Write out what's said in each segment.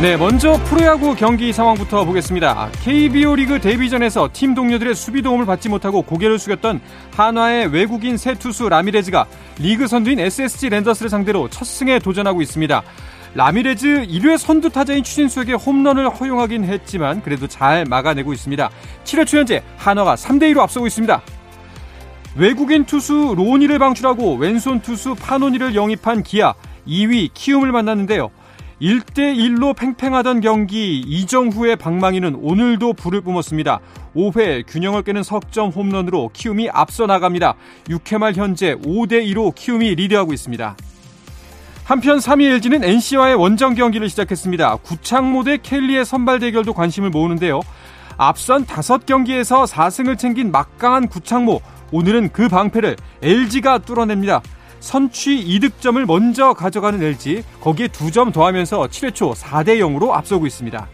네, 먼저 프로야구 경기 상황부터 보겠습니다. KBO 리그 데뷔전에서 팀 동료들의 수비 도움을 받지 못하고 고개를 숙였던 한화의 외국인 새 투수 라미레즈가 리그 선두인 SSG 랜더스를 상대로 첫 승에 도전하고 있습니다. 라미레즈 1회 선두 타자인 추신수에게 홈런을 허용하긴 했지만 그래도 잘 막아내고 있습니다. 7회 초 현재 한화가 3대 2로 앞서고 있습니다. 외국인 투수 로니를 방출하고 왼손 투수 파노니를 영입한 기아 2위 키움을 만났는데요. 1대1로 팽팽하던 경기 이정후의 방망이는 오늘도 불을 뿜었습니다. 5회 균형을 깨는 석점 홈런으로 키움이 앞서 나갑니다. 6회 말 현재 5대2로 키움이 리드하고 있습니다. 한편 3위 LG는 NC와의 원정 경기를 시작했습니다. 구창모 대 켈리의 선발 대결도 관심을 모으는데요. 앞선 5경기에서 4승을 챙긴 막강한 구창모. 오늘은 그 방패를 LG가 뚫어냅니다. 선취 2득점을 먼저 가져가는 LG 거기에 2점 더하면서 7회 초 4대 0으로 앞서고 있습니다.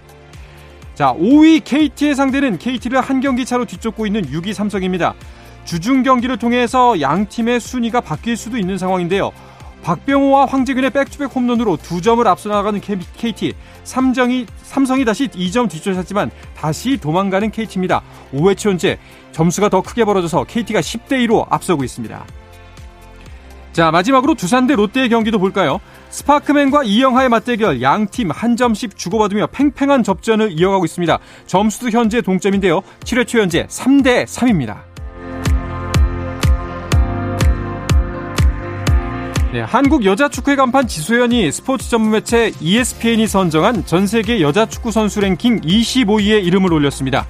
자, 5위 KT의 상대는 KT를 한 경기 차로 뒤쫓고 있는 6위 삼성입니다. 주중 경기를 통해서 양 팀의 순위가 바뀔 수도 있는 상황인데요. 박병호와 황재균의 back-to-back 홈런으로 두 점을 앞서 나가는 KT. 삼정이, 삼성이 다시 2점 뒤쫓았지만 다시 도망가는 KT입니다. 5회 초 현재 점수가 더 크게 벌어져서 KT가 10대 2로 앞서고 있습니다. 자, 마지막으로 두산 대 롯데의 경기도 볼까요? 스파크맨과 이영하의 맞대결 양 팀 한 점씩 주고받으며 팽팽한 접전을 이어가고 있습니다. 점수도 현재 동점인데요. 7회 초 현재 3대 3입니다. 네, 한국 여자 축구의 간판 지소연이 스포츠 전문 매체 ESPN이 선정한 전 세계 여자 축구 선수 랭킹 25위에 이름을 올렸습니다.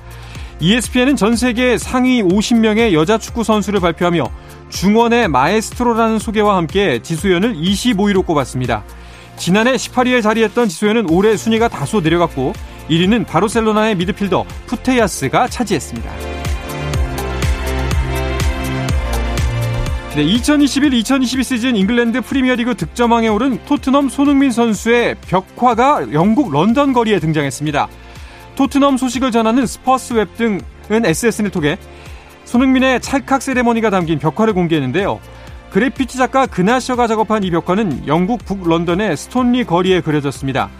ESPN은 전 세계 상위 50명의 여자 축구 선수를 발표하며 중원의 마에스트로라는 소개와 함께 지소연을 25위로 꼽았습니다. 지난해 18위에 자리했던 지소연은 올해 순위가 다소 내려갔고 1위는 바르셀로나의 미드필더 푸테야스가 차지했습니다. 네, 2021-2022 시즌 잉글랜드 프리미어리그 득점왕에 오른 토트넘 손흥민 선수의 벽화가 영국 런던 거리에 등장했습니다. 토트넘 소식을 전하는 스퍼스 웹 등은 SSN을 통해 손흥민의 찰칵 세레머니가 담긴 벽화를 공개했는데요. 그래피티 작가 그나셔가 작업한 이 벽화는 영국 북 런던의 스톤리 거리에 그려졌습니다.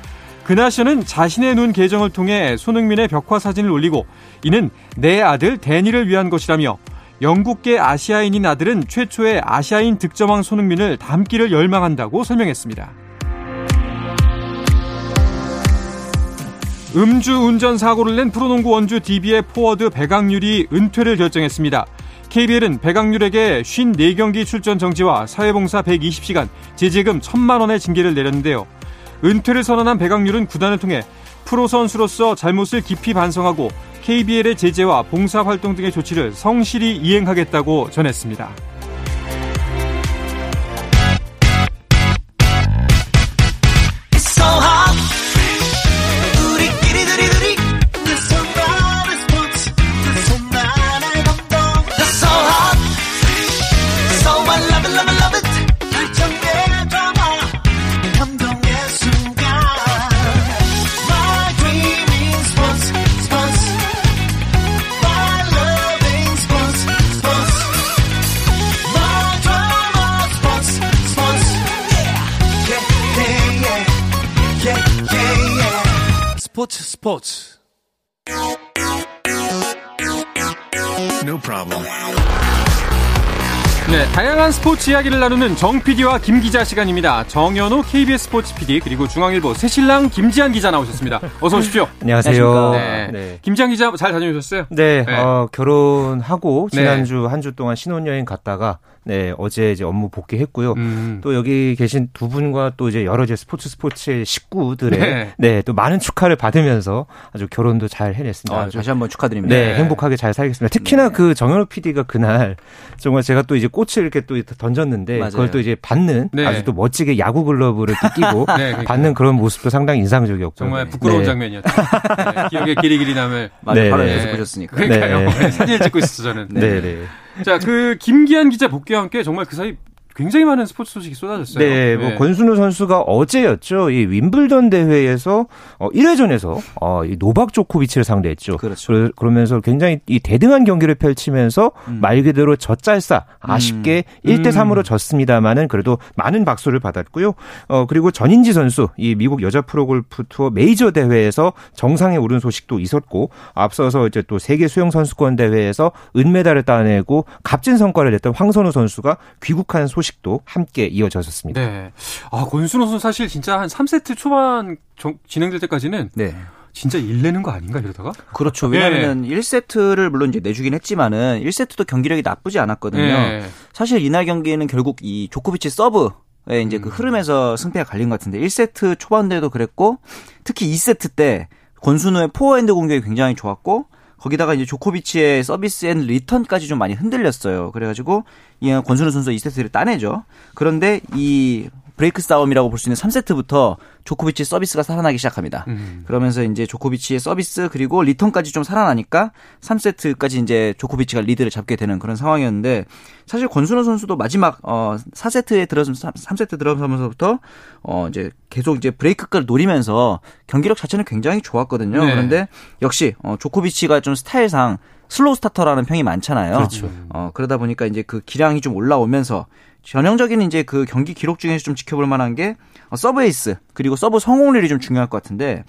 그나셔는 자신의 눈 계정을 통해 손흥민의 벽화 사진을 올리고 이는 내 아들 데니를 위한 것이라며 영국계 아시아인인 아들은 최초의 아시아인 득점왕 손흥민을 닮기를 열망한다고 설명했습니다. 음주 운전 사고를 낸 프로농구 원주 DB의 포워드 배강률이 은퇴를 결정했습니다. KBL은 배강률에게 54경기 출전 정지와 사회봉사 120시간, 제재금 1천만 원의 징계를 내렸는데요. 은퇴를 선언한 배강률은 구단을 통해 프로 선수로서 잘못을 깊이 반성하고 KBL의 제재와 봉사활동 등의 조치를 성실히 이행하겠다고 전했습니다. 스포츠 No problem. 네, 다양한 스포츠 이야기를 나누는 정 PD와 김 기자 시간입니다. 정현호 KBS 스포츠 PD 그리고 중앙일보 새신랑 김지한 기자 나오셨습니다. 어서 오십시오. 안녕하세요. 네. 네. 김지한 기자 잘 다녀오셨어요? 네, 네. 어, 결혼하고 지난주 네. 한주 동안 신혼여행 갔다가 네, 어제 이제 업무 복귀했고요. 음. 또 여기 계신 두 분과 또 이제 여러 이제 스포츠 스포츠의 식구들의 네. 네, 또 많은 축하를 받으면서 아주 결혼도 잘 해냈습니다. 아, 다시 한번 축하드립니다. 네, 네, 행복하게 잘 살겠습니다. 특히나 네. 그 정현우 PD가 그날 정말 제가 또 이제 꽃을 이렇게 또 던졌는데 맞아요. 그걸 또 이제 받는 네. 아주 또 멋지게 야구 글러브를 끼고 네, 그러니까. 받는 그런 모습도 상당히 인상적이었고 정말 부끄러운 네. 장면이었죠. 기억에 길이길이 남을 맞아요. 바로 옆에서 보셨으니까. 그러니까요. 사진을 찍고 있었어 저는. 네, 네. 자, 그 김기한 기자 복귀와 함께 정말 그 사이 굉장히 많은 스포츠 소식이 쏟아졌어요. 네, 뭐 네. 권순우 선수가 어제였죠. 이 윈블던 대회에서 어 1회전에서 어, 이 노박 조코비치를 상대했죠. 그렇죠. 그러, 면서 굉장히 이 대등한 경기를 펼치면서 음. 말 그대로 젖잘싸 아쉽게 음. 1대 3으로 졌습니다만은 그래도 많은 박수를 받았고요. 어 그리고 전인지 선수 이 미국 여자 프로골프 투어 메이저 대회에서 정상에 오른 소식도 있었고 앞서서 이제 또 세계 수영 선수권 대회에서 은메달을 따내고 값진 성과를 냈던 황선우 선수가 귀국한 소식 소식도 함께 이어졌습니다. 네. 아, 권순우 선수 사실 진짜 한 3세트 초반 진행될 때까지는 네. 진짜 일 내는 거 아닌가 이러다가? 그렇죠. 왜냐하면 네. 1세트를 물론 이제 내주긴 했지만은 1세트도 경기력이 나쁘지 않았거든요. 네. 사실 이날 경기는 결국 이 조코비치 서브 에 이제 그 음. 그 흐름에서 승패가 갈린 것 같은데 1세트 초반대도 그랬고 특히 2세트 때 권순우의 포어핸드 공격이 굉장히 좋았고 거기다가 이제 조코비치의 서비스 and 리턴까지 좀 많이 흔들렸어요. 그래가지고 이 권순우 선수 2세트를 따내죠. 그런데 이 브레이크 싸움이라고 볼 수 있는 3세트부터 조코비치 서비스가 살아나기 시작합니다. 음. 그러면서 이제 조코비치의 서비스 그리고 리턴까지 좀 살아나니까 3세트까지 이제 조코비치가 리드를 잡게 되는 그런 상황이었는데 사실 권순우 선수도 마지막 어 4세트에 들어서 3세트 들어서면서부터 어 이제 계속 이제 브레이크를 노리면서 경기력 자체는 굉장히 좋았거든요. 네. 그런데 역시 어 조코비치가 좀 스타일상 slow starter라는 평이 많잖아요. 그렇죠. 어 그러다 보니까 이제 그 기량이 좀 올라오면서 전형적인 이제 그 경기 기록 중에서 좀 지켜볼 만한 게 어, 서브 에이스 그리고 서브 성공률이 좀 중요할 것 같은데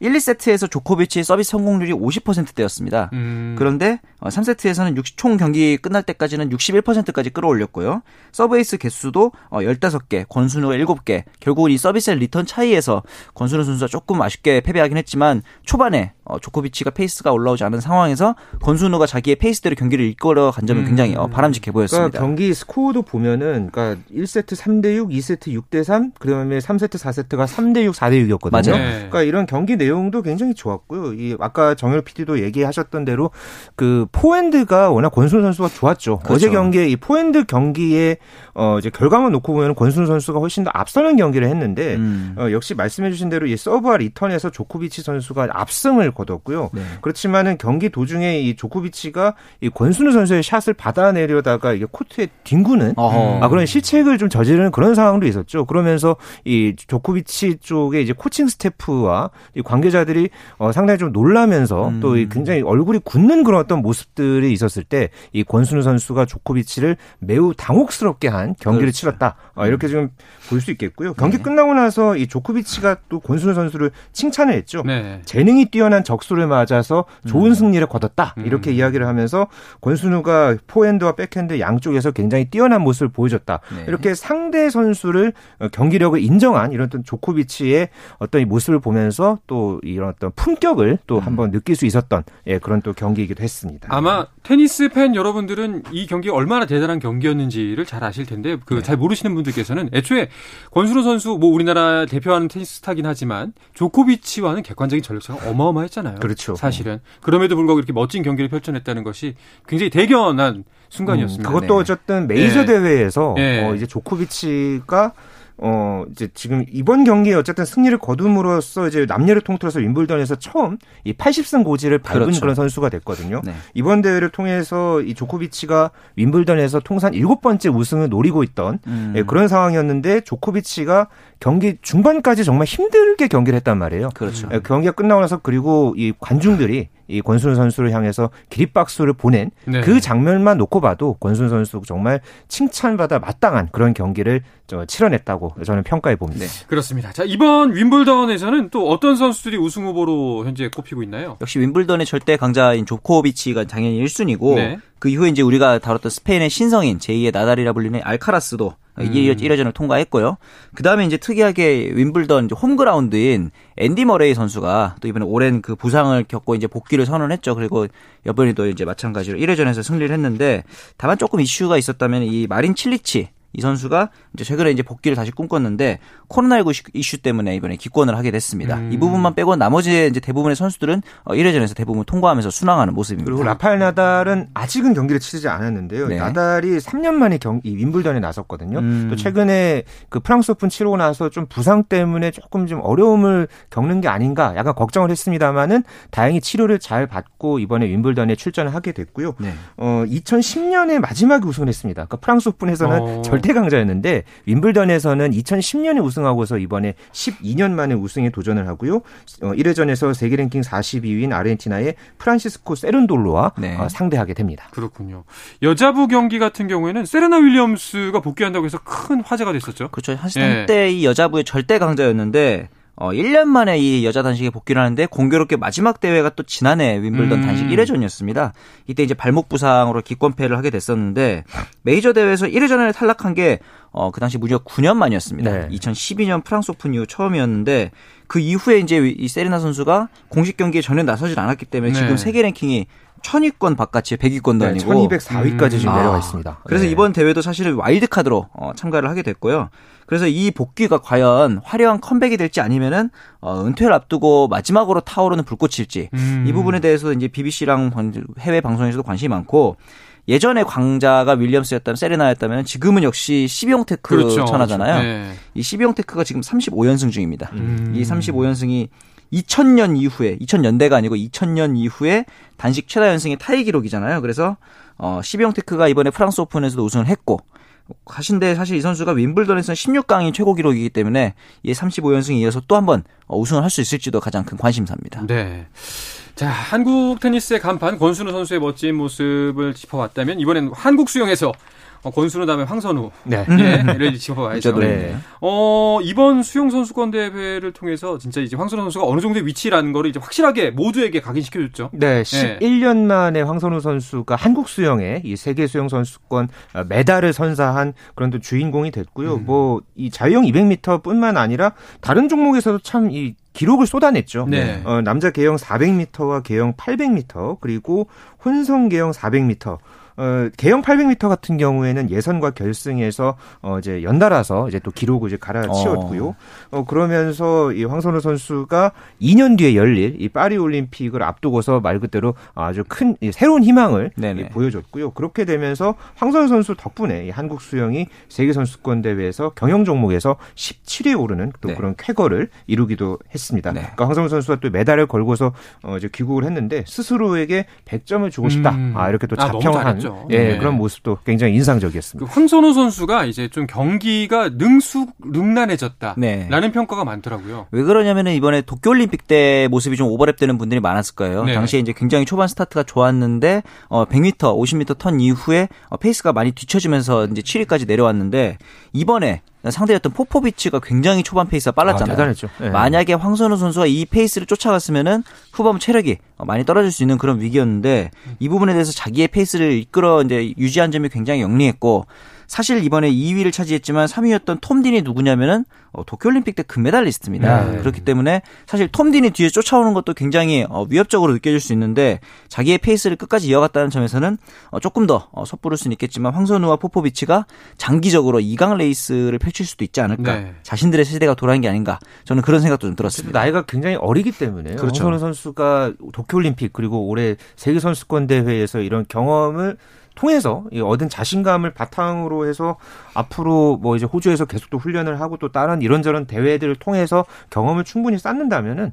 1, 2세트에서 조코비치의 서비스 성공률이 50%대였습니다. 음. 그런데 3세트에서는 어, 60, 총 경기 끝날 때까지는 61%까지 끌어올렸고요. 서브에이스 개수도 15개, 어, 권순우가 7개. 결국은 이 서비스 리턴 차이에서 권순우 선수가 조금 아쉽게 패배하긴 했지만 초반에 어, 조코비치가 페이스가 올라오지 않은 상황에서 권순우가 자기의 페이스대로 경기를 이끌어 간 점은 음. 굉장히 음. 바람직해 보였습니다. 그러니까 경기 스코어도 보면은 그러니까 1세트 3대 6, 2세트 6대 3, 그다음에 3세트 4세트가 3대 6, 4대 6이었거든요. 맞아요. 그러니까 이런 경기 내용 내용도 굉장히 좋았고요. 이 아까 정열 PD도 얘기하셨던 대로 그 포핸드가 워낙 권순우 선수가 좋았죠. 그렇죠. 어제 경기에 이 포핸드 경기에 어 이제 결과만 놓고 보면 권순우 선수가 훨씬 더 앞서는 경기를 했는데 음. 어 역시 말씀해 주신 대로 이 서브와 리턴에서 조코비치 선수가 압승을 거뒀고요. 네. 그렇지만은 경기 도중에 이 조코비치가 이 권순우 선수의 샷을 받아내려다가 이게 코트에 뒹구는 어허. 아 그런 실책을 좀 저지르는 그런 상황도 있었죠. 그러면서 이 조코비치 쪽에 이제 코칭 스태프와 이 관, 관계자들이 어, 상당히 좀 놀라면서 음. 또 굉장히 얼굴이 굳는 그런 어떤 모습들이 있었을 때 이 권순우 선수가 조코비치를 매우 당혹스럽게 한 경기를 그렇죠. 치렀다. 어, 이렇게 좀볼수 있겠고요. 경기 네. 끝나고 나서 이 조코비치가 또 권순우 선수를 칭찬을 했죠. 네. 재능이 뛰어난 적수를 맞아서 좋은 음. 승리를 거뒀다. 이렇게 음. 이야기를 하면서 권순우가 포핸드와 백핸드 양쪽에서 굉장히 뛰어난 모습을 보여줬다. 네. 이렇게 상대 선수를 어, 경기력을 인정한 이런 어떤 조코비치의 어떤 이 모습을 보면서 또 이런 어떤 품격을 또 음. 한번 느낄 수 있었던 예, 그런 또 경기이기도 했습니다. 아마 테니스 팬 여러분들은 이 경기가 얼마나 대단한 경기였는지를 잘 아실 텐데 그잘 네. 모르시는 분들께서는 애초에 권수로 선수 뭐 우리나라 대표하는 테니스 스타긴 하지만 조코비치와는 객관적인 전력차가 어마어마했 잖아요. 그렇죠. 사실은 그럼에도 불구하고 이렇게 멋진 경기를 펼쳐냈다는 것이 굉장히 대견한 순간이었습니다. 음, 그것도 네. 어쨌든 메이저 네. 대회에서 네. 어, 이제 조코비치가 어 이제 지금 이번 경기에 어쨌든 승리를 거둠으로써 이제 남녀를 통틀어서 윈블던에서 처음 이 80승 고지를 밟은 그렇죠. 그런 선수가 됐거든요. 네. 이번 대회를 통해서 이 조코비치가 윈블던에서 통산 일곱 번째 우승을 노리고 있던 음. 예, 그런 상황이었는데 조코비치가 경기 중반까지 정말 힘들게 경기를 했단 말이에요. 그렇죠. 예, 경기가 끝나고 나서 그리고 이 관중들이 이 권순 선수를 향해서 기립박수를 보낸 네. 그 장면만 놓고 봐도 권순 선수 정말 칭찬받아 마땅한 그런 경기를 치러냈다고 저는 평가해 봅니다. 네. 그렇습니다. 자 이번 윈블던에서는 또 어떤 선수들이 우승 후보로 현재 꼽히고 있나요? 역시 윈블던의 절대 강자인 조코비치가 당연히 1순위고 네. 그 이후에 이제 우리가 다뤘던 스페인의 신성인 제2의 나달이라 불리는 알카라스도 음. 1회전을 통과했고요. 그 다음에 이제 특이하게 윈블던 홈그라운드인 앤디 머레이 선수가 또 이번에 오랜 그 부상을 겪고 이제 복귀를 선언했죠. 그리고 이번에도 이제 마찬가지로 1회전에서 승리를 했는데 다만 조금 이슈가 있었다면 이 마린 칠리치 이 선수가 이제 최근에 이제 복귀를 다시 꿈꿨는데 코로나19 이슈 때문에 이번에 기권을 하게 됐습니다. 음. 이 부분만 빼고 나머지 이제 대부분의 선수들은 1회전에서 어, 대부분 통과하면서 순항하는 모습입니다. 그리고 라파엘 나달은 아직은 경기를 치르지 않았는데요. 네. 나달이 3년 만에 경, 이 윈블던에 나섰거든요. 음. 또 최근에 그 프랑스 오픈 치르고 나서 좀 부상 때문에 조금 좀 어려움을 겪는 게 아닌가 약간 걱정을 했습니다만은 다행히 치료를 잘 받고 이번에 윈블던에 출전을 하게 됐고요. 네. 어, 2010년에 마지막에 우승을 했습니다. 그러니까 프랑스 오픈에서는 어. 절대 강자였는데 윈블던에서는 2010년에 우승하고서 이번에 12년 만에 우승에 도전을 하고요. 어, 1회전에서 세계 랭킹 42위인 아르헨티나의 프란시스코 세른돌로와 네. 어, 상대하게 됩니다. 그렇군요. 여자부 경기 같은 경우에는 세레나 윌리엄스가 복귀한다고 해서 큰 화제가 됐었죠. 그렇죠. 한때 예. 이 여자부의 절대 강자였는데 어, 1년 만에 이 여자 단식에 복귀를 하는데 공교롭게 마지막 대회가 또 지난해 윔블던 음. 단식 1회전이었습니다. 이때 이제 발목 부상으로 기권패를 하게 됐었는데 메이저 대회에서 1회전에 탈락한 게 어, 그 당시 무려 9년 만이었습니다. 네. 2012년 프랑스 오픈 이후 처음이었는데 그 이후에 이제 이 세리나 선수가 공식 경기에 전혀 나서질 않았기 때문에 네. 지금 세계 랭킹이 천위권 바깥이 100위권도 네, 아니고 1204위까지 음. 지금 내려와 있습니다. 아, 그래서 네. 이번 대회도 사실은 와일드 카드로 어, 참가를 하게 됐고요. 그래서 이 복귀가 과연 화려한 컴백이 될지 아니면은 어, 은퇴를 앞두고 마지막으로 타오르는 불꽃일지 음. 이 부분에 대해서 이제 BBC랑 해외 방송에서도 관심이 많고 예전에 강자가 윌리엄스였다면 세레나였다면 지금은 역시 시비옹테크 그렇죠, 천하잖아요. 네. 이 시비옹테크가 지금 35연승 중입니다. 음. 이 35연승이 2000년 이후에 2000년대가 아니고 2000년 이후에 단식 최다 연승의 타이 기록이잖아요. 그래서 어 시비옹테크가 이번에 프랑스 오픈에서도 우승을 했고 하신데 사실 이 선수가 윈블던에서는 16강이 최고 기록이기 때문에 이 35연승에 이어서 또 한 번 우승을 할 수 있을지도 가장 큰 관심사입니다. 네. 자, 한국 테니스의 간판 권순우 선수의 멋진 모습을 짚어봤다면 이번엔 한국 수영에서 어, 권순우 다음에 황선우. 네. 예,를 짚어봐야죠. 네. 어, 이번 수영 선수권 대회를 통해서 진짜 이제 황선우 선수가 어느 정도의 위치라는 거를 이제 확실하게 모두에게 각인시켜줬죠. 네. 11년 예. 만에 황선우 선수가 한국 수영에 이 세계 수영 선수권 어, 메달을 선사한 그런 또 주인공이 됐고요. 음. 뭐이 자유형 200m 뿐만 아니라 다른 종목에서도 참이 기록을 쏟아냈죠. 네. 어, 남자 개영 400m와 개영 800m 그리고 혼성 개영 400m 어, 개영 800m 같은 경우에는 예선과 결승에서 어, 이제 연달아서 이제 또 기록을 이제 갈아치웠고요. 어. 어, 그러면서 이 황선우 선수가 2년 뒤에 열릴 이 파리 올림픽을 앞두고서 말 그대로 아주 큰 새로운 희망을 이, 보여줬고요. 그렇게 되면서 황선우 선수 덕분에 이 한국 수영이 세계 선수권 대회에서 경영 종목에서 17위에 오르는 또 네. 그런 쾌거를 이루기도 했습니다. 네. 그러니까 황선우 선수가 또 메달을 걸고서 어, 이제 귀국을 했는데 스스로에게 100점을 주고 싶다. 음. 아, 이렇게 또 아, 자평한 아, 예, 네. 그런 모습도 굉장히 인상적이었습니다. 그 황선우 선수가 이제 좀 경기가 능숙능란해졌다라는 네. 평가가 많더라고요. 왜 그러냐면은 이번에 도쿄올림픽 때 모습이 좀 오버랩되는 분들이 많았을 거예요. 네. 당시에 이제 굉장히 초반 스타트가 좋았는데 어 100m, 50m 턴 이후에 어, 페이스가 많이 뒤쳐지면서 이제 7위까지 내려왔는데 이번에 상대였던 포포비치가 굉장히 초반 페이스가 빨랐잖아요. 아, 대단했죠. 네. 만약에 황선우 선수가 이 페이스를 쫓아갔으면은 후반 체력이 많이 떨어질 수 있는 그런 위기였는데 이 부분에 대해서 자기의 페이스를 이끌어 이제 유지한 점이 굉장히 영리했고 사실 이번에 2위를 차지했지만 3위였던 톰 딘이 누구냐면은 어, 도쿄올림픽 때 금메달리스트입니다. 네. 그렇기 때문에 사실 톰 딘이 뒤에 쫓아오는 것도 굉장히 어, 위협적으로 느껴질 수 있는데 자기의 페이스를 끝까지 이어갔다는 점에서는 어, 조금 더 어, 섣부를 수는 있겠지만 황선우와 포포비치가 장기적으로 2강 레이스를 펼칠 수도 있지 않을까. 네. 자신들의 세대가 돌아간 게 아닌가. 저는 그런 생각도 좀 들었습니다. 나이가 굉장히 어리기 때문에 그렇죠. 황선우 선수가 도쿄올림픽 그리고 올해 세계 선수권 대회에서 이런 경험을 통해서 얻은 자신감을 바탕으로 해서 앞으로 뭐 이제 호주에서 계속 또 훈련을 하고 또 다른 이런저런 대회들을 통해서 경험을 충분히 쌓는다면은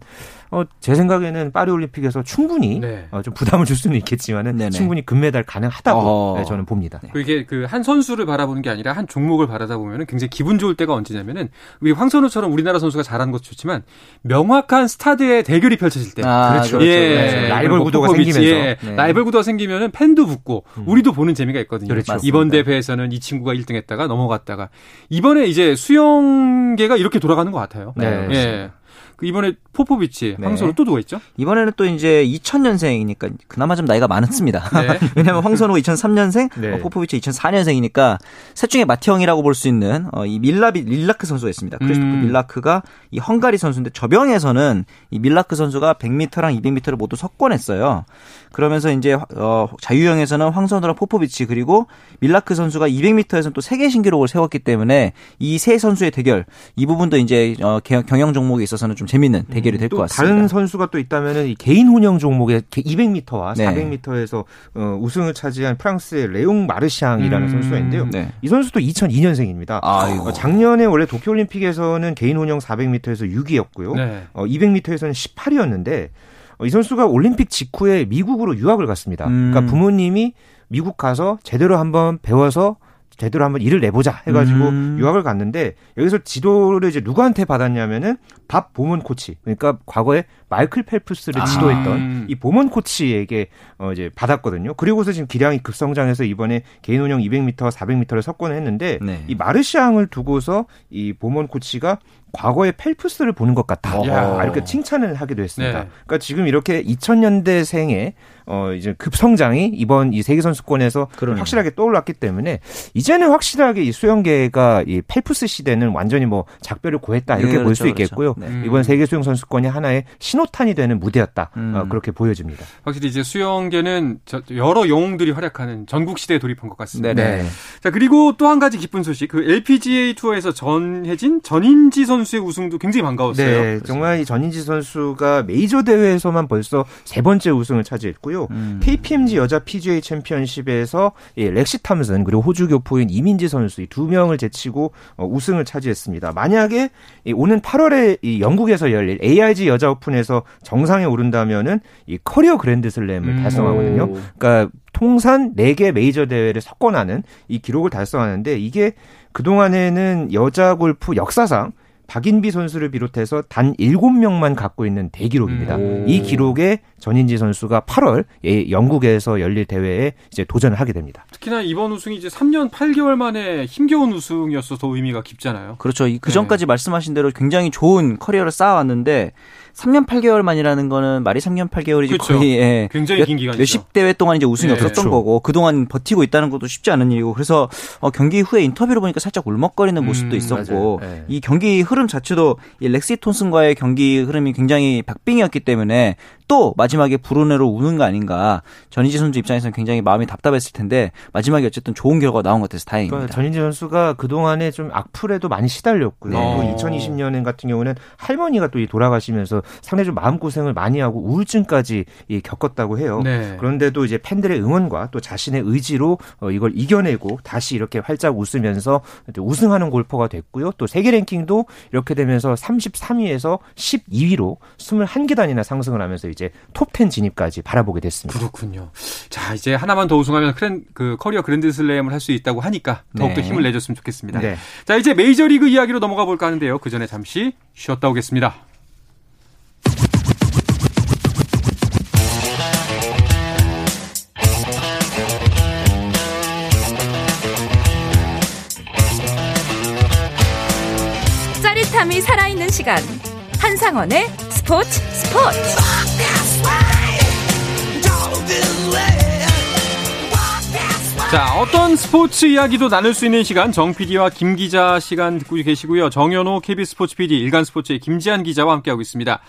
어, 제 생각에는 파리 올림픽에서 충분히 네. 어, 좀 부담을 줄 수는 있겠지만은 네네. 충분히 금메달 가능하다고 네, 저는 봅니다. 네. 이게 그 한 선수를 바라보는 게 아니라 한 종목을 바라다 보면은 굉장히 기분 좋을 때가 언제냐면은 우리 황선우처럼 우리나라 선수가 잘하는 것도 좋지만 명확한 스타들의 대결이 펼쳐질 때. 아, 그렇죠. 예. 그렇죠. 라이벌 구도가 생기면서 예. 네. 라이벌 구도가 생기면은 팬도 붙고 음. 우리도 보는 재미가 있거든요. 그렇죠. 이번 대회에서는 이 친구가 1등했다가 넘어갔다가 이번에 이제 수영계가 이렇게 돌아가는 것 같아요. 네. 예. 그 이번에 포포비치, 네. 황선우 또 누가 있죠? 이번에는 또 이제 2000년생이니까 그나마 좀 나이가 많습니다. 네. 왜냐하면 황선우가 2003년생, 네. 어, 포포비치 2004년생이니까 셋 중에 맏형이라고 볼 수 있는 어, 이 밀라비 밀라크 선수가 있습니다. 크리스토프 음. 밀라크가 이 헝가리 선수인데 접영에서는 이 밀라크 선수가 100m랑 200m를 모두 석권했어요. 그러면서 이제 어, 자유형에서는 황선우랑 포포비치 그리고 밀라크 선수가 200m에서는 또 세계 신기록을 세웠기 때문에 이 세 선수의 대결 이 부분도 이제 어, 경영 종목에 있어서는 좀 재밌는 대결이 될 것 같습니다. 다른 선수가 또 있다면은 이 개인 혼영 종목에 200m와 네. 400m에서 어, 우승을 차지한 프랑스의 레옹 마르샹이라는 음, 선수가 있는데요. 네. 이 선수도 2002년생입니다. 어, 작년에 원래 도쿄올림픽에서는 개인 혼영 400m에서 6위였고요. 네. 어, 200m에서는 18위였는데 어, 이 선수가 올림픽 직후에 미국으로 유학을 갔습니다. 음. 그러니까 부모님이 미국 가서 제대로 한번 배워서 제대로 한번 일을 내보자 해가지고 음. 유학을 갔는데 여기서 지도를 이제 누구한테 받았냐면은 밥 보문 코치 그러니까 과거에 마이클 펠프스를 아. 지도했던 이 보문 코치에게 어 이제 받았거든요. 그리고서 지금 기량이 급성장해서 이번에 개인 운영 200m, 400m를 석권을 했는데 네. 이 마르시앙을 두고서 이 보문 코치가 과거의 펠프스를 보는 것 같다. 야. 이렇게 칭찬을 하기도 했습니다. 네. 그러니까 지금 이렇게 2000년대생의 어 이제 급성장이 이번 이 세계 선수권에서 그러네요. 확실하게 떠올랐기 때문에 이제는 확실하게 이 수영계가 이 펠프스 시대는 완전히 뭐 작별을 고했다 이렇게 네, 볼수 그렇죠, 있겠고요. 그렇죠. 네. 이번 세계 수영 선수권이 하나의 신 호탄이 되는 무대였다 음. 어, 그렇게 보여집니다. 확실히 이제 수영계는 여러 영웅들이 활약하는 전국 시대에 돌입한 것 같습니다. 네. 자 그리고 또 한 가지 기쁜 소식 그 LPGA 투어에서 전해진 전인지 선수의 우승도 굉장히 반가웠어요. 네, 정말 이 전인지 선수가 메이저 대회에서만 벌써 세 번째 우승을 차지했고요. 음. KPMG 여자 PGA 챔피언십에서 예, 렉시 탐슨 그리고 호주 교포인 이민지 선수 이 두 명을 제치고 어, 우승을 차지했습니다. 만약에 이 오는 8월에 이 영국에서 열릴 ARG 여자 오픈에서 정상에 오른다면은 이 커리어 그랜드 슬램을 음. 달성하거든요. 그러니까 통산 4개 메이저 대회를 석권하는 이 기록을 달성하는데 이게 그동안에는 여자 골프 역사상 박인비 선수를 비롯해서 단 7명만 갖고 있는 대기록입니다. 음. 이 기록에 전인지 선수가 8월 영국에서 열릴 대회에 이제 도전을 하게 됩니다. 특히나 이번 우승이 이제 3년 8개월 만에 힘겨운 우승이었어서 의미가 깊잖아요. 그렇죠. 그 전까지 네. 말씀하신 대로 굉장히 좋은 커리어를 쌓아왔는데 3년 8개월 만이라는 거는 말이 3년 8개월이지 그렇죠. 거의 예, 굉장히 긴 기간이죠. 몇십 대회 동안 이제 우승이 네. 없었던 그렇죠. 거고 그동안 버티고 있다는 것도 쉽지 않은 일이고 그래서 어, 경기 후에 인터뷰를 보니까 살짝 울먹거리는 모습도 음, 있었고 네. 이 경기 흐름 자체도 이 렉시 톤슨과의 경기 흐름이 굉장히 박빙이었기 때문에 또 마지막에 불운으로 우는 거 아닌가 전희지 선수 입장에서는 굉장히 마음이 답답했을 텐데 마지막에 어쨌든 좋은 결과가 나온 것 같아서 다행입니다. 그러니까 전희지 선수가 그 동안에 좀 악플에도 많이 시달렸고요. 네. 또 2020년 같은 경우는 할머니가 또 돌아가시면서 상당히 좀 마음고생을 많이 하고 우울증까지 겪었다고 해요. 네. 그런데도 이제 팬들의 응원과 또 자신의 의지로 어, 이걸 이겨내고 다시 이렇게 활짝 웃으면서 우승하는 골퍼가 됐고요. 또 세계 랭킹도 이렇게 되면서 33위에서 12위로 21계단이나 상승을 하면서 이제 톱10 진입까지 바라보게 됐습니다. 그렇군요. 자, 이제 하나만 더 우승하면 크랜, 그 커리어 그랜드슬램을 할 수 있다고 하니까 더욱더 네. 힘을 내줬으면 좋겠습니다. 네. 자, 이제 메이저리그 이야기로 넘어가 볼까 하는데요. 그 전에 잠시 쉬었다 오겠습니다. 짜릿함이 살아있는 시간. 한상원의 스포츠 스포츠. 자, 어떤 스포츠 이야기도 나눌 수 있는 시간 정 PD와 김 기자 시간 듣고 계시고요. 정현호 KBS 스포츠 PD, 일간 스포츠의 김지한 기자와 함께하고 있습니다.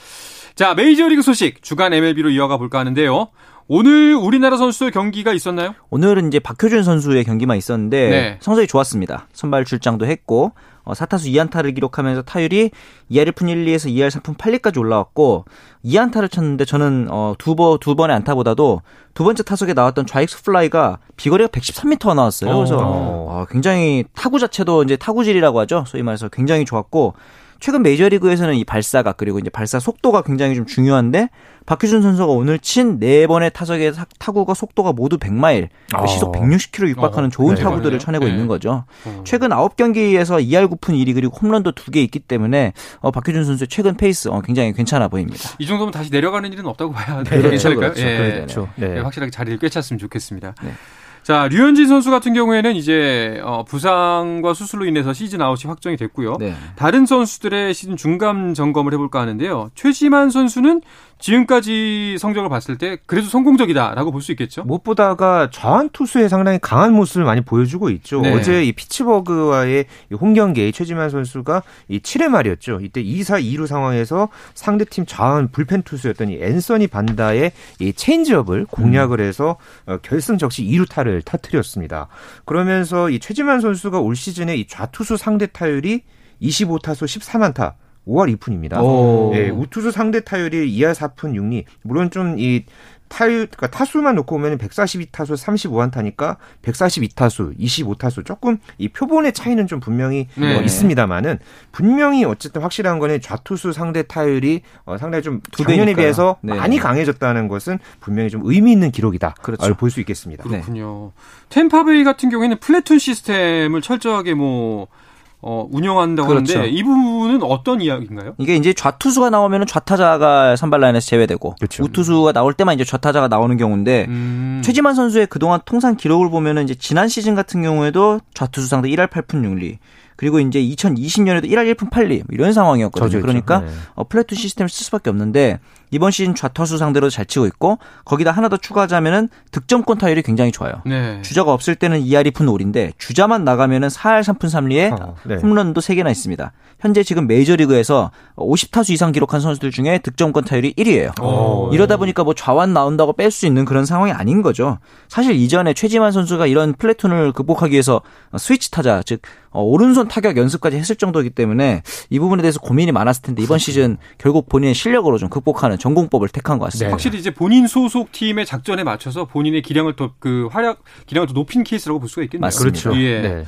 자, 메이저리그 소식 주간 MLB로 이어가 볼까 하는데요. 오늘 우리나라 선수들 경기가 있었나요? 오늘은 이제 박효준 선수의 경기만 있었는데 네. 성적이 좋았습니다. 선발 출장도 했고 어, 4타수 2안타를 기록하면서 타율이 2할 1푼 1리에서 2할 3푼 8리까지 올라왔고 2안타를 쳤는데 저는 어, 두, 번, 두 번의 안타보다도 두 번째 타석에 나왔던 좌익수 플라이가 비거리가 113m가 나왔어요. 그래서 어, 굉장히 타구 자체도 이제 타구질이라고 하죠. 소위 말해서 굉장히 좋았고 최근 메이저리그에서는 이 발사각 그리고 이제 발사 속도가 굉장히 좀 중요한데 박효준 선수가 오늘 친 네 번의 타석의 타구가 속도가 모두 100마일 어. 시속 160km 육박하는 어. 좋은 네, 타구들을 쳐내고 네. 있는 거죠. 어. 최근 9경기에서 2할 9푼 1리 그리고 홈런도 2개 있기 때문에 어, 박효준 선수의 최근 페이스 어, 굉장히 괜찮아 보입니다. 이 정도면 다시 내려가는 일은 없다고 봐야 네, 괜찮을까요? 그렇죠. 예. 그렇죠. 네. 확실하게 자리를 꿰찼으면 좋겠습니다. 네. 자, 류현진 선수 같은 경우에는 이제 어, 부상과 수술로 인해서 시즌 아웃이 확정이 됐고요. 네. 다른 선수들의 시즌 중간 점검을 해볼까 하는데요. 최지만 선수는 지금까지 성적을 봤을 때 그래도 성공적이다라고 볼 수 있겠죠. 무엇보다가 저한 투수에 상당히 강한 모습을 많이 보여주고 있죠. 네. 어제 이 피츠버그와의 홈 경기에 최지만 선수가 이 7회 말이었죠. 이때 2사 2루 상황에서 상대팀 좌완 불펜 투수였던 이 앤서니 반다의 이 체인지업을 공략을 해서 어, 결승 적시 2루타를 터뜨렸습니다. 그러면서 이 최지만 선수가 올 시즌에 이 좌투수 상대 타율이 25타수 13안타 5할 2푼입니다. 예, 우투수 상대 타율이 2할 4푼 6리. 물론 좀 이 타율, 그러니까 타수만 놓고 보면 142타수 35안타니까 142타수, 25타수 조금 이 표본의 차이는 좀 분명히 네. 어, 있습니다만은 분명히 어쨌든 확실한 거는 좌투수 상대 타율이 어, 상당히 좀 작년에 비해서 네. 많이 강해졌다는 것은 분명히 좀 의미 있는 기록이다. 그렇죠. 볼 수 있겠습니다. 그렇군요. 네. 템파베이 같은 경우에는 플래툰 시스템을 철저하게 뭐 어, 운영한다고 그렇죠. 하는데 이 부분은 어떤 이야기인가요? 이게 이제 좌투수가 나오면 좌타자가 선발 라인에서 제외되고 그렇죠. 우투수가 나올 때만 이제 좌타자가 나오는 경우인데 음. 최지만 선수의 그동안 통산 기록을 보면은 이제 지난 시즌 같은 경우에도 좌투수 상대 1할 8푼 6리 그리고 이제 2020년에도 1할 1푼 8리 이런 상황이었거든요. 그러니까 네. 어, 플래툰 시스템을 쓸 수밖에 없는데 이번 시즌 좌투수 상대로 잘 치고 있고 거기다 하나 더 추가하자면은 득점권 타율이 굉장히 좋아요. 네. 주자가 없을 때는 2할 2푼 5리인데 주자만 나가면은 4할 3푼 3리에 어, 네. 홈런도 3개나 있습니다. 현재 지금 메이저리그에서 50타수 이상 기록한 선수들 중에 득점권 타율이 1위예요. 오, 이러다 보니까 뭐 좌완 나온다고 뺄 수 있는 그런 상황이 아닌 거죠. 사실 이전에 최지만 선수가 이런 플래툰을 극복하기 위해서 스위치 타자 즉 어, 오른손 타격 연습까지 했을 정도이기 때문에 이 부분에 대해서 고민이 많았을 텐데 이번 시즌 결국 본인의 실력으로 좀 극복하는 전공법을 택한 것 같습니다. 네. 확실히 이제 본인 소속 팀의 작전에 맞춰서 본인의 기량을 더 그 활약 기량을 더 높인 케이스라고 볼 수가 있겠네요. 맞습니다. 그렇죠. 예. 네.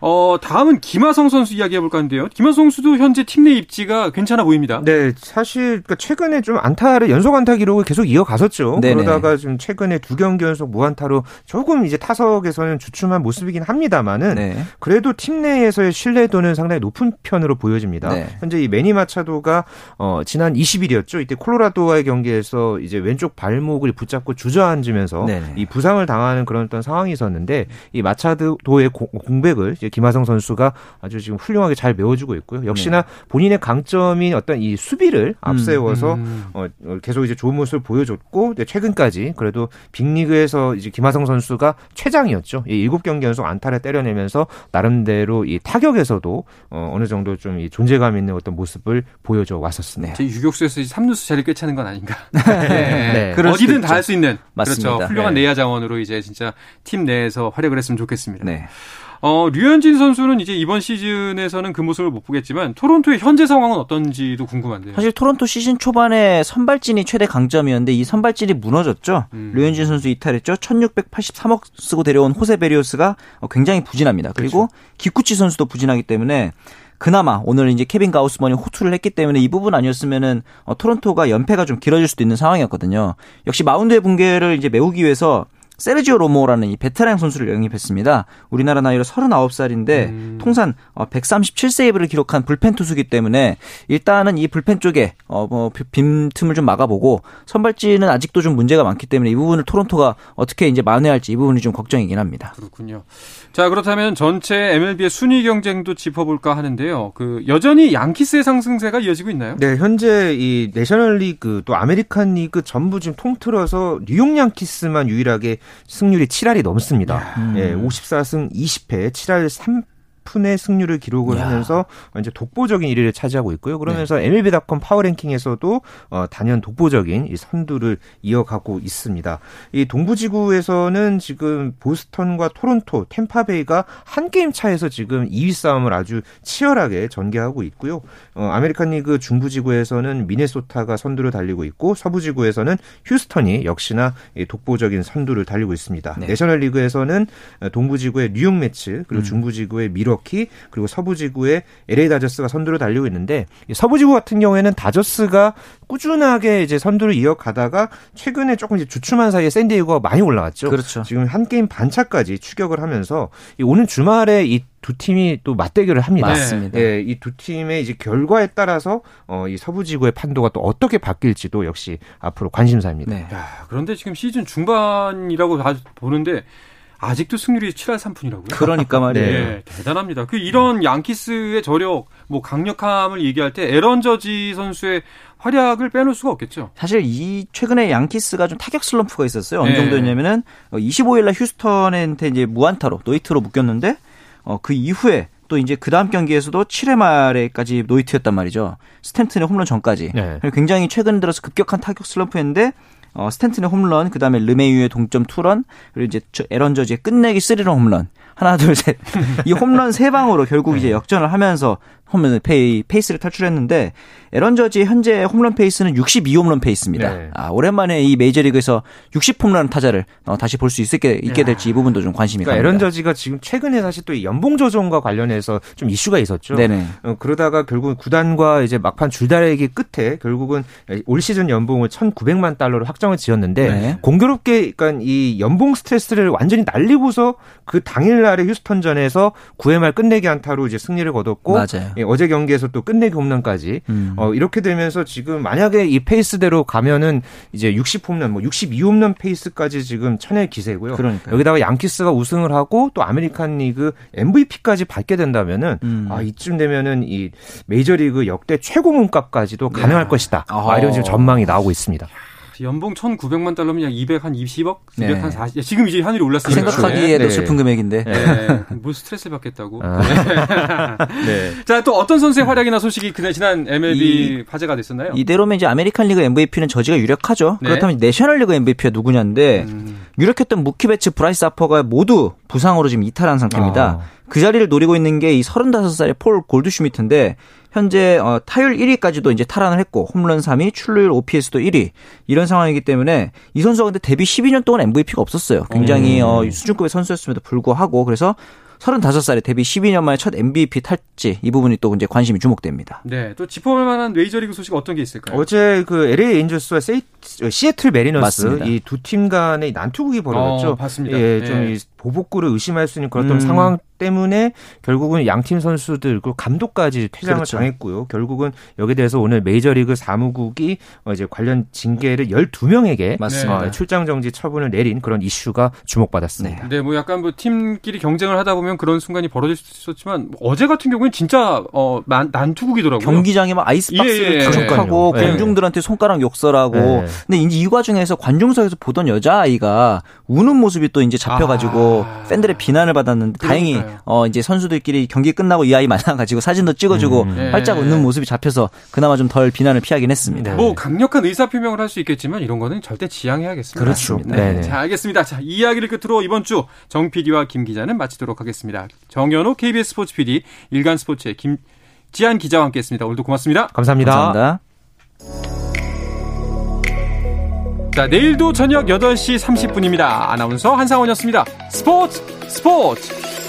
어, 다음은 김하성 선수 이야기 해 볼까 하는데요. 김하성 선수도 현재 팀 내 입지가 괜찮아 보입니다. 네, 사실 그러니까 최근에 좀 안타를 연속 안타 기록을 계속 이어갔었죠. 네네. 그러다가 좀 최근에 두 경기 연속 무안타로 조금 이제 타석에서는 주춤한 모습이긴 합니다만은 네. 그래도 팀 내에서의 신뢰도는 상당히 높은 편으로 보여집니다. 네. 현재 이 매니 마차도가 어, 지난 20일이었죠. 이때 콜로라 도와의 경기에서 이제 왼쪽 발목을 붙잡고 주저앉으면서 네네. 이 부상을 당하는 그런 어떤 상황이 있었는데 이 마차도의 공백을 이제 김하성 선수가 아주 지금 훌륭하게 잘 메워주고 있고요. 역시나 네. 본인의 강점인 어떤 이 수비를 앞세워서 음, 음. 어, 어 계속 이제 좋은 모습을 보여줬고 최근까지 그래도 빅리그에서 이제 김하성 선수가 최장이었죠. 이 7경기 연속 안타를 때려내면서 나름대로 이 타격에서도 어, 어느 정도 좀 이 존재감 있는 어떤 모습을 보여줘 왔었습니다. 제 유격수에서 3루수 자리를 꿰차는 건 아닌가. 네. 네. 어디든 다 할 수 있는 맞습니다. 그렇죠. 훌륭한 네. 내야 자원으로 이제 진짜 팀 내에서 활약을 했으면 좋겠습니다. 네. 어, 류현진 선수는 이제 이번 시즌에서는 그 모습을 못 보겠지만 토론토의 현재 상황은 어떤지도 궁금한데요. 사실 토론토 시즌 초반에 선발진이 최대 강점이었는데 이 선발진이 무너졌죠. 음. 류현진 선수 이탈했죠. 1683억 쓰고 데려온 호세 베리오스가 굉장히 부진합니다. 그리고 그렇죠. 기쿠치 선수도 부진하기 때문에 그나마 오늘 이제 케빈 가우스먼이 호투를 했기 때문에 이 부분 아니었으면은 어, 토론토가 연패가 좀 길어질 수도 있는 상황이었거든요. 역시 마운드의 붕괴를 이제 메우기 위해서 세르지오 로모라는 이 베테랑 선수를 영입했습니다. 우리나라 나이로 39살인데 음. 통산 137세이브를 어, 기록한 불펜 투수기 때문에 일단은 이 불펜 쪽에 어뭐 빈틈을 좀 막아보고 선발진은 아직도 좀 문제가 많기 때문에 이 부분을 토론토가 어떻게 이제 만회할지 이 부분이 좀 걱정이긴 합니다. 그렇군요. 자 그렇다면 전체 MLB의 순위 경쟁도 짚어볼까 하는데요. 그 여전히 양키스의 상승세가 이어지고 있나요? 네, 현재 이 내셔널리그 또 아메리칸 리그 전부 지금 통틀어서 뉴욕 양키스만 유일하게 승률이 7할이 넘습니다. 음. 예, 54승 20패, 7할 3 푼의 승률을 기록을 야. 하면서 이제 독보적인 1위를 차지하고 있고요. 그러면서 네. MLB.com 파워랭킹에서도 어, 단연 독보적인 이 선두를 이어가고 있습니다. 이 동부지구에서는 지금 보스턴과 토론토, 탬파베이가 한 게임 차에서 지금 2위 싸움을 아주 치열하게 전개하고 있고요. 어, 아메리칸 리그 중부지구에서는 미네소타가 선두를 달리고 있고 서부지구에서는 휴스턴이 역시나 독보적인 선두를 달리고 있습니다. 네. 내셔널 리그에서는 동부지구의 뉴욕 메츠 그리고 음. 중부지구의 미러 밀워키 그리고 서부지구의 LA 다저스가 선두를 달리고 있는데 서부지구 같은 경우에는 다저스가 꾸준하게 이제 선두를 이어가다가 최근에 조금 이제 주춤한 사이에 샌디에이고가 많이 올라왔죠. 그렇죠. 지금 한 게임 반차까지 추격을 하면서 오는 주말에 이두 팀이 또 맞대결을 합니다. 맞습니다. 예, 이 두 팀의 이제 결과에 따라서 어, 이 서부지구의 판도가 또 어떻게 바뀔지도 역시 앞으로 관심사입니다. 네. 야, 그런데 지금 시즌 중반이라고 보는데 아직도 승률이 7할 3푼이라고요? 그러니까 말이에요. 네, 대단합니다. 그 이런 양키스의 저력, 뭐 강력함을 얘기할 때 에런 저지 선수의 활약을 빼놓을 수가 없겠죠. 사실 이 최근에 양키스가 좀 타격 슬럼프가 있었어요. 어느 네. 정도였냐면은 25일 날 휴스턴한테 이제 무안타로 노히트로 묶였는데 어, 그 이후에 또 이제 그 다음 경기에서도 7회 말에까지 노히트였단 말이죠. 스탠튼의 홈런 전까지. 네. 굉장히 최근 들어서 급격한 타격 슬럼프였는데 어, 스탠튼의 홈런, 그 다음에 르메유의 동점 투런, 그리고 이제 에런 저지의 끝내기 쓰리런 홈런. 하나, 둘, 셋. 이 홈런 세 방으로 결국 이제 네. 역전을 하면서 홈런 페이, 페이스를 탈출했는데 에런 저지 현재 홈런 페이스는 62홈런 페이스입니다. 네. 아, 오랜만에 이 메이저리그에서 60홈런 타자를 어, 다시 볼 수 있게 있게 될지 이 부분도 좀 관심이 그러니까 갑니다. 에런 저지가 지금 최근에 사실 또 연봉 조정과 관련해서 좀 이슈가 있었죠. 네네. 어, 그러다가 결국 구단과 이제 막판 줄다리기 끝에 결국은 올 시즌 연봉을 1,900만 달러로 확정을 지었는데 네. 공교롭게 그러니까 이 연봉 스트레스를 완전히 날리고서 그 당일날에 휴스턴전에서 9회 말 끝내기 안타로 이제 승리를 거뒀고 맞아요. 예, 어제 경기에서 또 끝내기 홈런까지 음. 어, 이렇게 되면서 지금 만약에 이 페이스대로 가면은 이제 60 홈런, 뭐 62홈런 페이스까지 지금 칠 기세고요. 그러니까 여기다가 양키스가 우승을 하고 또 아메리칸 리그 MVP까지 받게 된다면은 음. 아 이쯤 되면은 이 메이저리그 역대 최고 몸값까지도 가능할 네. 것이다. 아, 이런 지금 전망이 나오고 있습니다. 연봉 1,900만 달러면 약 200, 한 20억? 200, 한 40. 지금 이제 환율이 올랐으니까. 생각하기에도 네. 슬픈 금액인데. 네. 뭐 스트레스 받겠다고. 아. 네. 자, 또 어떤 선수의 활약이나 소식이 그날 지난 MLB 이, 화제가 됐었나요? 이대로면 이제 아메리칸 리그 MVP는 저지가 유력하죠. 네. 그렇다면 내셔널 리그 MVP가 누구냐인데, 음. 유력했던 무키 베츠 브라이스 하퍼가 모두 부상으로 지금 이탈한 상태입니다. 아. 그 자리를 노리고 있는 게 이 35살의 폴 골드슈미트인데 현재 어, 타율 1위까지도 이제 탈환을 했고 홈런 3위, 출루율 OPS도 1위 이런 상황이기 때문에 이 선수가 근데 데뷔 12년 동안 MVP가 없었어요. 굉장히 음. 어, 수준급의 선수였음에도 불구하고 그래서 35살에 데뷔 12년 만에 첫 MVP 탈지 이 부분이 또 이제 관심이 주목됩니다. 네, 또 짚어볼 만한 메이저리그 소식 어떤 게 있을까요? 어제 그 LA 엔젤스와 세이, 시애틀 메리너스 이 두 팀 간의 난투극이 벌어졌죠. 어, 봤습니다. 예, 네. 좀 보복구를 의심할 수 있는 그런 음. 상황 때문에 결국은 양팀 선수들 그리고 감독까지 퇴장을 그렇죠. 당했고요. 결국은 여기에 대해서 오늘 메이저리그 사무국이 어, 이제 관련 징계를 12명에게 맞습니다. 어, 출장 정지 처분을 내린 그런 이슈가 주목받았습니다. 네, 뭐 약간 뭐 팀끼리 경쟁을 하다 보면 그런 순간이 벌어질 수 있었지만 어제 같은 경우는 진짜 어 난투국이더라고요. 경기장에 막 아이스박스를 예, 예, 하고 예. 관중들한테 손가락 욕설하고 예. 근데 이제 이 과정에서 관중석에서 보던 여자 아이가 우는 모습이 또 이제 잡혀 가지고 아. 팬들의 비난을 받았는데 다행히 어 이제 선수들끼리 경기 끝나고 이 아이 만나가지고 사진도 찍어주고 음. 네. 활짝 웃는 모습이 잡혀서 그나마 좀 덜 비난을 피하긴 했습니다. 네. 뭐 강력한 의사 표명을 할 수 있겠지만 이런 거는 절대 지양해야겠습니다. 그렇죠. 네. 자 알겠습니다. 자이 이야기를 끝으로 이번 주 정 PD와 김 기자는 마치도록 하겠습니다. 정현호 KBS 스포츠 PD 일간 스포츠의 김 지한 기자와 함께했습니다. 오늘도 고맙습니다. 감사합니다. 감사합니다. 자, 내일도 저녁 8시 30분입니다. 아나운서 한상원이었습니다. 스포츠, 스포츠!